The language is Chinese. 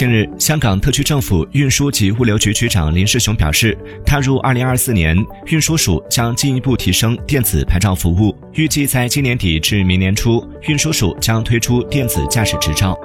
近日香港特区政府运输及物流局局长林世雄表示踏入二零二四年运输署将进一步提升电子牌照服务预计在今年底至明年初运输署将推出电子驾驶执照。